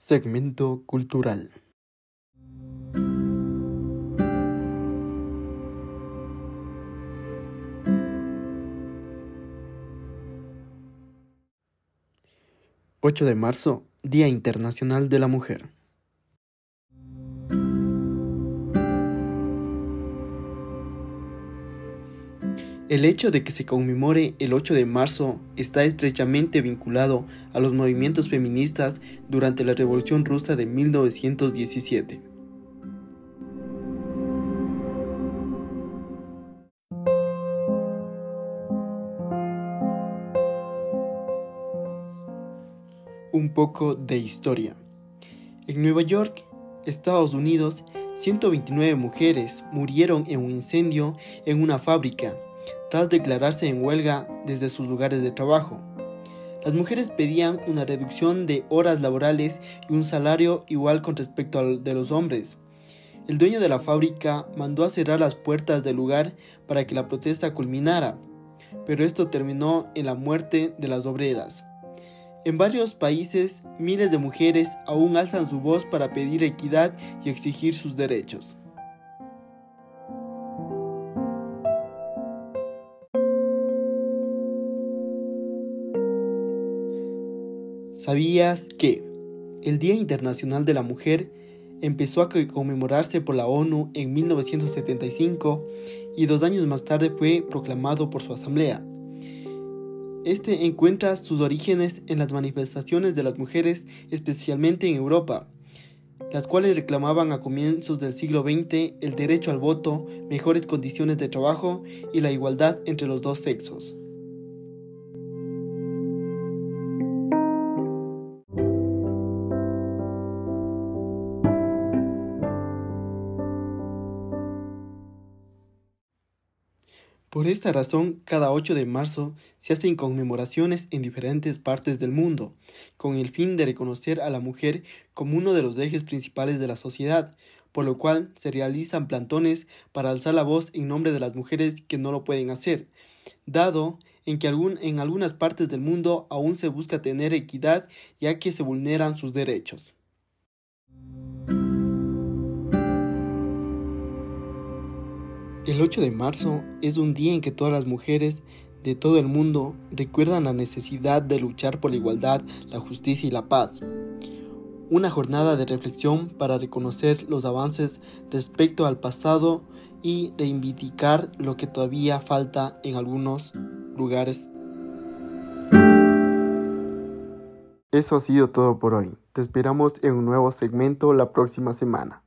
Segmento cultural. ...8 de marzo, Día Internacional de la Mujer. El hecho de que se conmemore el 8 de marzo está estrechamente vinculado a los movimientos feministas durante la Revolución Rusa de 1917. Un poco de historia. En Nueva York, Estados Unidos, 129 mujeres murieron en un incendio en una fábrica tras declararse en huelga desde sus lugares de trabajo. Las mujeres pedían una reducción de horas laborales y un salario igual con respecto al de los hombres. El dueño de la fábrica mandó a cerrar las puertas del lugar para que la protesta culminara, pero esto terminó en la muerte de las obreras. En varios países, miles de mujeres aún alzan su voz para pedir equidad y exigir sus derechos. ¿Sabías que el Día Internacional de la Mujer empezó a conmemorarse por la ONU en 1975 y dos años más tarde fue proclamado por su asamblea? Este encuentra sus orígenes en las manifestaciones de las mujeres, especialmente en Europa, las cuales reclamaban a comienzos del siglo XX el derecho al voto, mejores condiciones de trabajo y la igualdad entre los dos sexos. Por esta razón, cada 8 de marzo se hacen conmemoraciones en diferentes partes del mundo, con el fin de reconocer a la mujer como uno de los ejes principales de la sociedad, por lo cual se realizan plantones para alzar la voz en nombre de las mujeres que no lo pueden hacer, dado en que en algunas partes del mundo aún se busca tener equidad ya que se vulneran sus derechos. El 8 de marzo es un día en que todas las mujeres de todo el mundo recuerdan la necesidad de luchar por la igualdad, la justicia y la paz. Una jornada de reflexión para reconocer los avances respecto al pasado y reivindicar lo que todavía falta en algunos lugares. Eso ha sido todo por hoy. Te esperamos en un nuevo segmento la próxima semana.